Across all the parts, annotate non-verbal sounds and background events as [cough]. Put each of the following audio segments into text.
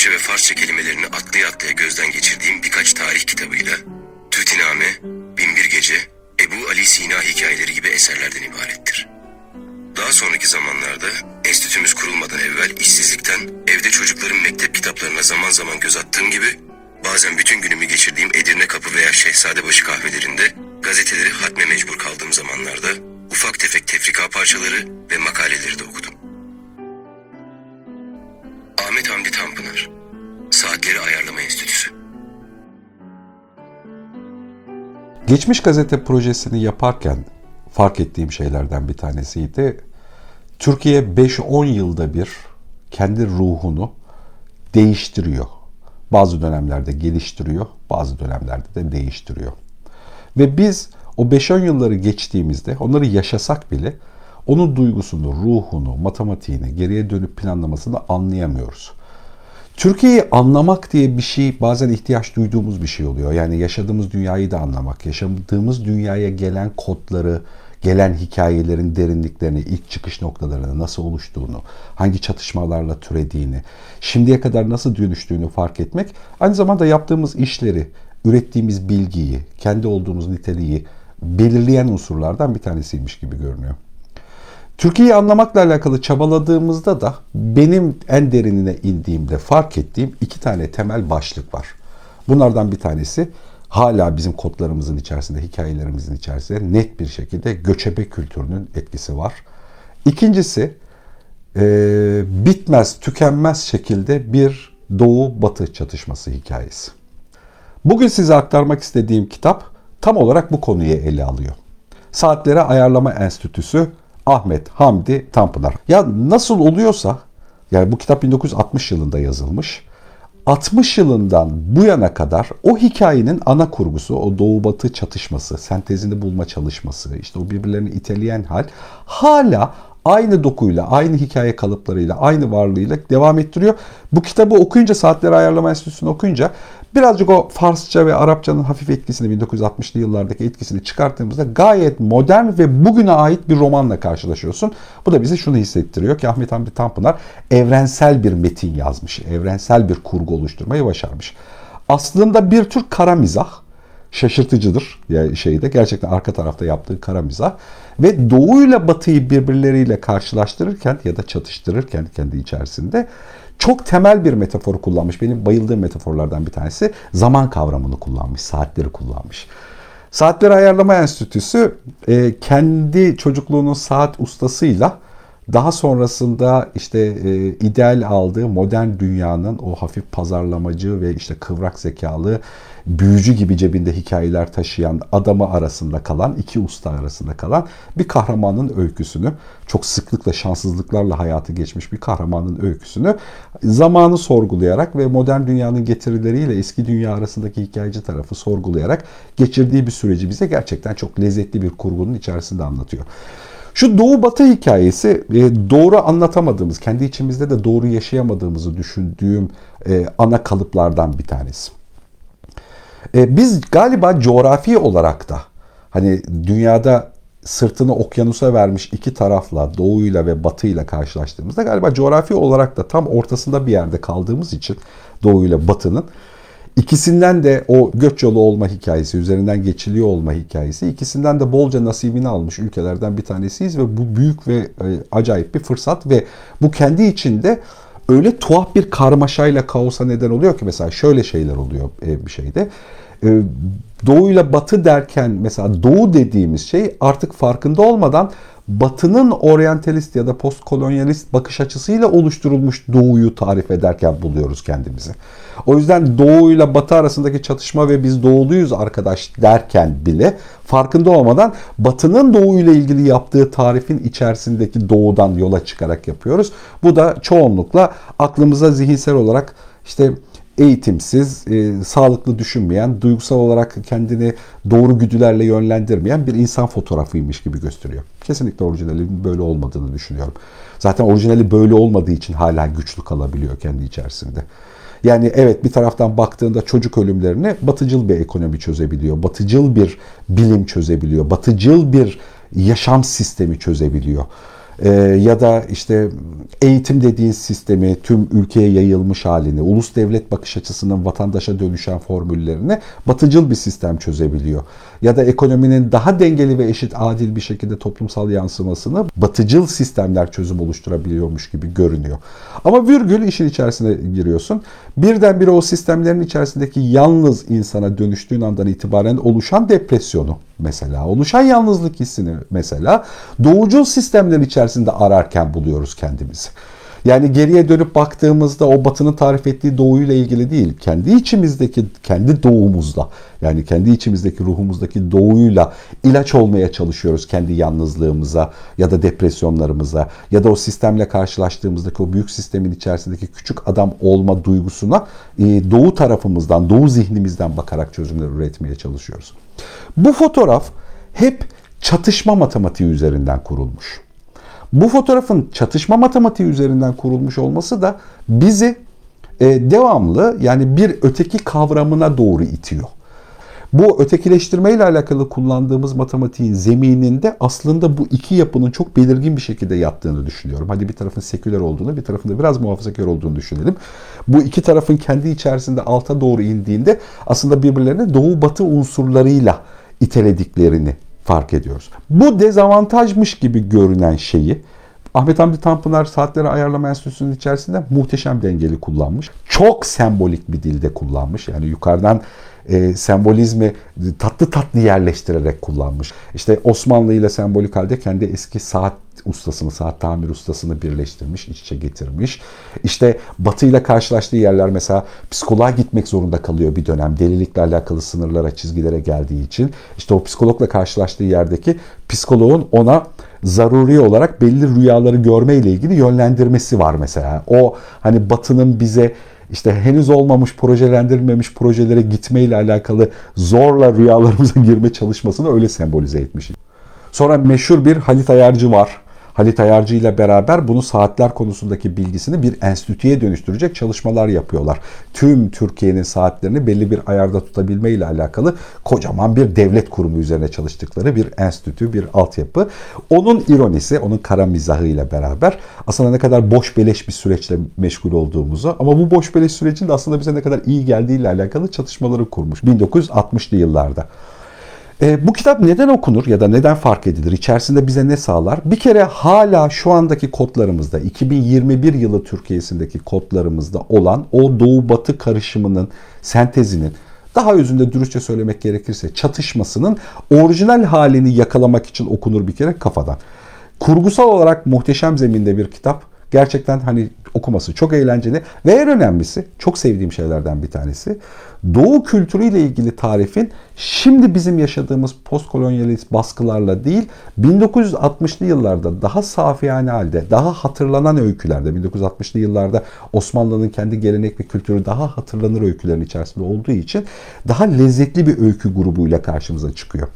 Arapça ve Farsça kelimelerini atlaya atlaya gözden geçirdiğim birkaç tarih kitabıyla Tütiname, Binbir Gece, Ebu Ali Sina hikayeleri gibi eserlerden ibarettir. Daha sonraki zamanlarda enstitümüz kurulmadan evvel işsizlikten evde çocukların mektep kitaplarına zaman zaman göz attığım gibi bazen bütün günümü geçirdiğim Edirne Kapı veya Şehzadebaşı kahvelerinde gazeteleri hatme mecbur kaldığım zamanlarda ufak tefek tefrika parçaları ve makaleleri de okudum. Ahmet Hamdi Tanpınar Saatleri Ayarlama Enstitüsü Geçmiş gazete projesini yaparken fark ettiğim şeylerden bir tanesiydi. Türkiye 5-10 yılda bir kendi ruhunu değiştiriyor. Bazı dönemlerde geliştiriyor, bazı dönemlerde de değiştiriyor. Ve biz o 5-10 yılları geçtiğimizde onları yaşasak bile onun duygusunu, ruhunu, matematiğini, geriye dönüp planlamasını anlayamıyoruz. Türkiye'yi anlamak diye bir şey bazen ihtiyaç duyduğumuz bir şey oluyor. Yani yaşadığımız dünyayı da anlamak, yaşadığımız dünyaya gelen kodları, gelen hikayelerin derinliklerini, ilk çıkış noktalarını, nasıl oluştuğunu, hangi çatışmalarla türediğini, şimdiye kadar nasıl dönüştüğünü fark etmek, aynı zamanda yaptığımız işleri, ürettiğimiz bilgiyi, kendi olduğumuz niteliği belirleyen unsurlardan bir tanesiymiş gibi görünüyor. Türkiye'yi anlamakla alakalı çabaladığımızda da benim en derinine indiğimde fark ettiğim iki tane temel başlık var. Bunlardan bir tanesi hala bizim kodlarımızın içerisinde, hikayelerimizin içerisinde net bir şekilde göçebe kültürünün etkisi var. İkincisi e, bitmez, tükenmez şekilde bir doğu-batı çatışması hikayesi. Bugün size aktarmak istediğim kitap tam olarak bu konuyu ele alıyor. Saatlere Ayarlama Enstitüsü Ahmet Hamdi Tanpınar. Ya nasıl oluyorsa yani bu kitap 1960 yılında yazılmış. 60 yılından bu yana kadar o hikayenin ana kurgusu, o doğu batı çatışması, sentezini bulma çalışması, işte o birbirlerini iteleyen hal hala aynı dokuyla, aynı hikaye kalıplarıyla, aynı varlığıyla devam ettiriyor. Bu kitabı okuyunca, Saatleri Ayarlama Enstitüsü'nü okuyunca birazcık o Farsça ve Arapçanın hafif etkisini, 1960'lı yıllardaki etkisini çıkarttığımızda gayet modern ve bugüne ait bir romanla karşılaşıyorsun. Bu da bize şunu hissettiriyor ki Ahmet Hamdi Tanpınar evrensel bir metin yazmış, evrensel bir kurgu oluşturmayı başarmış. Aslında bir tür kara mizah şaşırtıcıdır yani şeyde gerçekten arka tarafta yaptığı kara mizah ve doğu ile batıyı birbirleriyle karşılaştırırken ya da çatıştırırken kendi içerisinde çok temel bir metafor kullanmış. Benim bayıldığım metaforlardan bir tanesi zaman kavramını kullanmış, saatleri kullanmış. Saatleri Ayarlama Enstitüsü e, kendi çocukluğunun saat ustasıyla daha sonrasında işte e, ideal aldığı modern dünyanın o hafif pazarlamacı ve işte kıvrak zekalı büyücü gibi cebinde hikayeler taşıyan adamı arasında kalan, iki usta arasında kalan bir kahramanın öyküsünü, çok sıklıkla şanssızlıklarla hayatı geçmiş bir kahramanın öyküsünü zamanı sorgulayarak ve modern dünyanın getirileriyle eski dünya arasındaki hikayeci tarafı sorgulayarak geçirdiği bir süreci bize gerçekten çok lezzetli bir kurgunun içerisinde anlatıyor. Şu doğu batı hikayesi e, doğru anlatamadığımız, kendi içimizde de doğru yaşayamadığımızı düşündüğüm e, ana kalıplardan bir tanesi. E, biz galiba coğrafi olarak da hani dünyada sırtını okyanusa vermiş iki tarafla doğuyla ve batıyla karşılaştığımızda galiba coğrafi olarak da tam ortasında bir yerde kaldığımız için doğuyla batının ikisinden de o göç yolu olma hikayesi, üzerinden geçiliyor olma hikayesi, ikisinden de bolca nasibini almış ülkelerden bir tanesiyiz ve bu büyük ve acayip bir fırsat ve bu kendi içinde öyle tuhaf bir karmaşayla kaosa neden oluyor ki mesela şöyle şeyler oluyor bir şeyde. Doğu ile batı derken mesela doğu dediğimiz şey artık farkında olmadan batının oryantalist ya da postkolonyalist bakış açısıyla oluşturulmuş doğuyu tarif ederken buluyoruz kendimizi. O yüzden doğu ile batı arasındaki çatışma ve biz doğuluyuz arkadaş derken bile farkında olmadan batının doğu ile ilgili yaptığı tarifin içerisindeki doğudan yola çıkarak yapıyoruz. Bu da çoğunlukla aklımıza zihinsel olarak işte eğitimsiz, e, sağlıklı düşünmeyen, duygusal olarak kendini doğru güdülerle yönlendirmeyen bir insan fotoğrafıymış gibi gösteriyor. Kesinlikle orijinalinin böyle olmadığını düşünüyorum. Zaten orijinali böyle olmadığı için hala güçlü kalabiliyor kendi içerisinde. Yani evet bir taraftan baktığında çocuk ölümlerini batıcıl bir ekonomi çözebiliyor. Batıcıl bir bilim çözebiliyor. Batıcıl bir yaşam sistemi çözebiliyor. E, ya da işte eğitim dediğin sistemi tüm ülkeye yayılmış halini, ulus devlet bakış açısının vatandaşa dönüşen formüllerini batıcıl bir sistem çözebiliyor. Ya da ekonominin daha dengeli ve eşit adil bir şekilde toplumsal yansımasını batıcıl sistemler çözüm oluşturabiliyormuş gibi görünüyor. Ama virgül işin içerisine giriyorsun. Birdenbire o sistemlerin içerisindeki yalnız insana dönüştüğün andan itibaren oluşan depresyonu mesela, oluşan yalnızlık hissini mesela doğucul sistemler içerisinde ararken buluyoruz kendimizi. Yani geriye dönüp baktığımızda o batının tarif ettiği doğuyla ilgili değil, kendi içimizdeki, kendi doğumuzla, yani kendi içimizdeki ruhumuzdaki doğuyla ilaç olmaya çalışıyoruz kendi yalnızlığımıza ya da depresyonlarımıza ya da o sistemle karşılaştığımızdaki o büyük sistemin içerisindeki küçük adam olma duygusuna e, doğu tarafımızdan, doğu zihnimizden bakarak çözümler üretmeye çalışıyoruz. Bu fotoğraf hep çatışma matematiği üzerinden kurulmuş. Bu fotoğrafın çatışma matematiği üzerinden kurulmuş olması da bizi e, devamlı yani bir öteki kavramına doğru itiyor. Bu ötekileştirme ile alakalı kullandığımız matematiğin zemininde aslında bu iki yapının çok belirgin bir şekilde yattığını düşünüyorum. Hadi bir tarafın seküler olduğunu, bir tarafın da biraz muhafazakar olduğunu düşünelim. Bu iki tarafın kendi içerisinde alta doğru indiğinde aslında birbirlerine doğu batı unsurlarıyla itelediklerini fark ediyoruz. Bu dezavantajmış gibi görünen şeyi Ahmet Hamdi Tanpınar Saatleri Ayarlama Enstitüsü'nün içerisinde muhteşem dengeli kullanmış. Çok sembolik bir dilde kullanmış. Yani yukarıdan e, sembolizmi tatlı tatlı yerleştirerek kullanmış. İşte Osmanlı ile sembolik halde kendi eski saat ustasını, saat tamir ustasını birleştirmiş, iç içe getirmiş. İşte Batı ile karşılaştığı yerler mesela psikoloğa gitmek zorunda kalıyor bir dönem. Delilikle alakalı sınırlara, çizgilere geldiği için. İşte o psikologla karşılaştığı yerdeki psikoloğun ona zaruri olarak belli rüyaları görme ile ilgili yönlendirmesi var mesela. O hani Batı'nın bize işte henüz olmamış, projelendirilmemiş projelere gitme ile alakalı zorla rüyalarımıza [laughs] girme çalışmasını öyle sembolize etmiş. Sonra meşhur bir Halit Ayarcı var. Halit Ayarcı ile beraber bunu saatler konusundaki bilgisini bir enstitüye dönüştürecek çalışmalar yapıyorlar. Tüm Türkiye'nin saatlerini belli bir ayarda tutabilme ile alakalı kocaman bir devlet kurumu üzerine çalıştıkları bir enstitü, bir altyapı. Onun ironisi, onun kara mizahıyla beraber aslında ne kadar boş beleş bir süreçle meşgul olduğumuzu ama bu boş beleş sürecin de aslında bize ne kadar iyi geldiği ile alakalı çalışmaları kurmuş 1960'lı yıllarda. E, bu kitap neden okunur ya da neden fark edilir? İçerisinde bize ne sağlar? Bir kere hala şu andaki kodlarımızda, 2021 yılı Türkiye'sindeki kodlarımızda olan o doğu-batı karışımının, sentezinin, daha özünde dürüstçe söylemek gerekirse çatışmasının orijinal halini yakalamak için okunur bir kere kafadan. Kurgusal olarak muhteşem zeminde bir kitap. Gerçekten hani okuması çok eğlenceli ve en önemlisi çok sevdiğim şeylerden bir tanesi. Doğu kültürüyle ilgili tarifin şimdi bizim yaşadığımız postkolonyalist baskılarla değil 1960'lı yıllarda daha safiyane halde, daha hatırlanan öykülerde 1960'lı yıllarda Osmanlı'nın kendi gelenek ve kültürü daha hatırlanır öykülerin içerisinde olduğu için daha lezzetli bir öykü grubuyla karşımıza çıkıyor.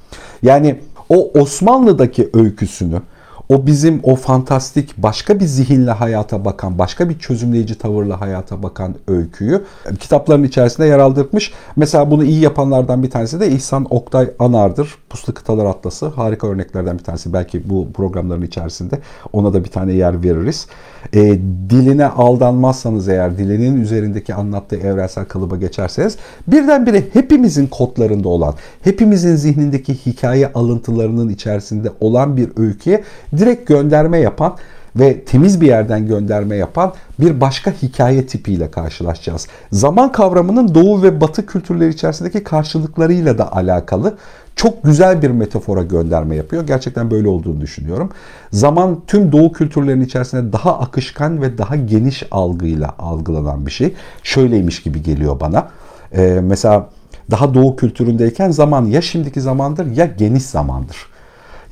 Yani o Osmanlı'daki öyküsünü o bizim o fantastik başka bir zihinle hayata bakan, başka bir çözümleyici tavırla hayata bakan öyküyü kitapların içerisinde yer aldırmış. Mesela bunu iyi yapanlardan bir tanesi de İhsan Oktay Anar'dır. Puslu Kıtalar Atlası harika örneklerden bir tanesi. Belki bu programların içerisinde ona da bir tane yer veririz. E, diline aldanmazsanız eğer, dilinin üzerindeki anlattığı evrensel kalıba geçerseniz birdenbire hepimizin kodlarında olan, hepimizin zihnindeki hikaye alıntılarının içerisinde olan bir öyküye direkt gönderme yapan ve temiz bir yerden gönderme yapan bir başka hikaye tipiyle karşılaşacağız. Zaman kavramının doğu ve batı kültürleri içerisindeki karşılıklarıyla da alakalı çok güzel bir metafora gönderme yapıyor. Gerçekten böyle olduğunu düşünüyorum. Zaman tüm doğu kültürlerinin içerisinde daha akışkan ve daha geniş algıyla algılanan bir şey. Şöyleymiş gibi geliyor bana. Ee, mesela daha doğu kültüründeyken zaman ya şimdiki zamandır ya geniş zamandır.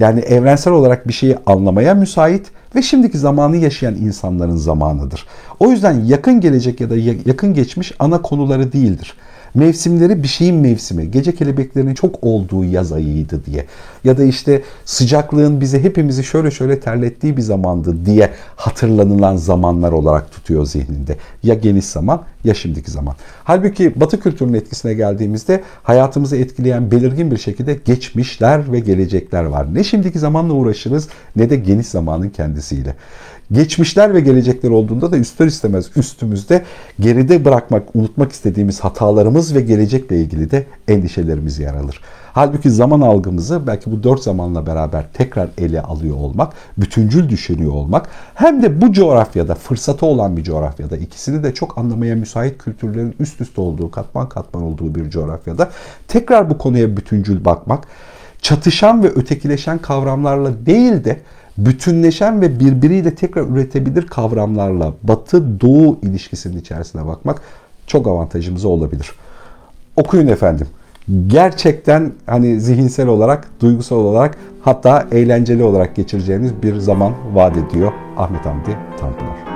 Yani evrensel olarak bir şeyi anlamaya müsait ve şimdiki zamanı yaşayan insanların zamanıdır. O yüzden yakın gelecek ya da yakın geçmiş ana konuları değildir. Mevsimleri bir şeyin mevsimi. Gece kelebeklerinin çok olduğu yaz ayıydı diye. Ya da işte sıcaklığın bizi hepimizi şöyle şöyle terlettiği bir zamandı diye hatırlanılan zamanlar olarak tutuyor zihninde. Ya geniş zaman ya şimdiki zaman. Halbuki Batı kültürünün etkisine geldiğimizde hayatımızı etkileyen belirgin bir şekilde geçmişler ve gelecekler var. Ne şimdiki zamanla uğraşırız ne de geniş zamanın kendisiyle. Geçmişler ve gelecekler olduğunda da ister istemez üstümüzde geride bırakmak, unutmak istediğimiz hatalarımız ve gelecekle ilgili de endişelerimiz yer alır. Halbuki zaman algımızı belki bu dört zamanla beraber tekrar ele alıyor olmak, bütüncül düşünüyor olmak hem de bu coğrafyada, fırsatı olan bir coğrafyada, ikisini de çok anlamaya müsait kültürlerin üst üste olduğu, katman katman olduğu bir coğrafyada tekrar bu konuya bütüncül bakmak, çatışan ve ötekileşen kavramlarla değil de bütünleşen ve birbiriyle tekrar üretebilir kavramlarla batı-doğu ilişkisinin içerisine bakmak çok avantajımıza olabilir. Okuyun efendim. Gerçekten hani zihinsel olarak, duygusal olarak hatta eğlenceli olarak geçireceğiniz bir zaman vaat ediyor Ahmet Hamdi Tanpınar.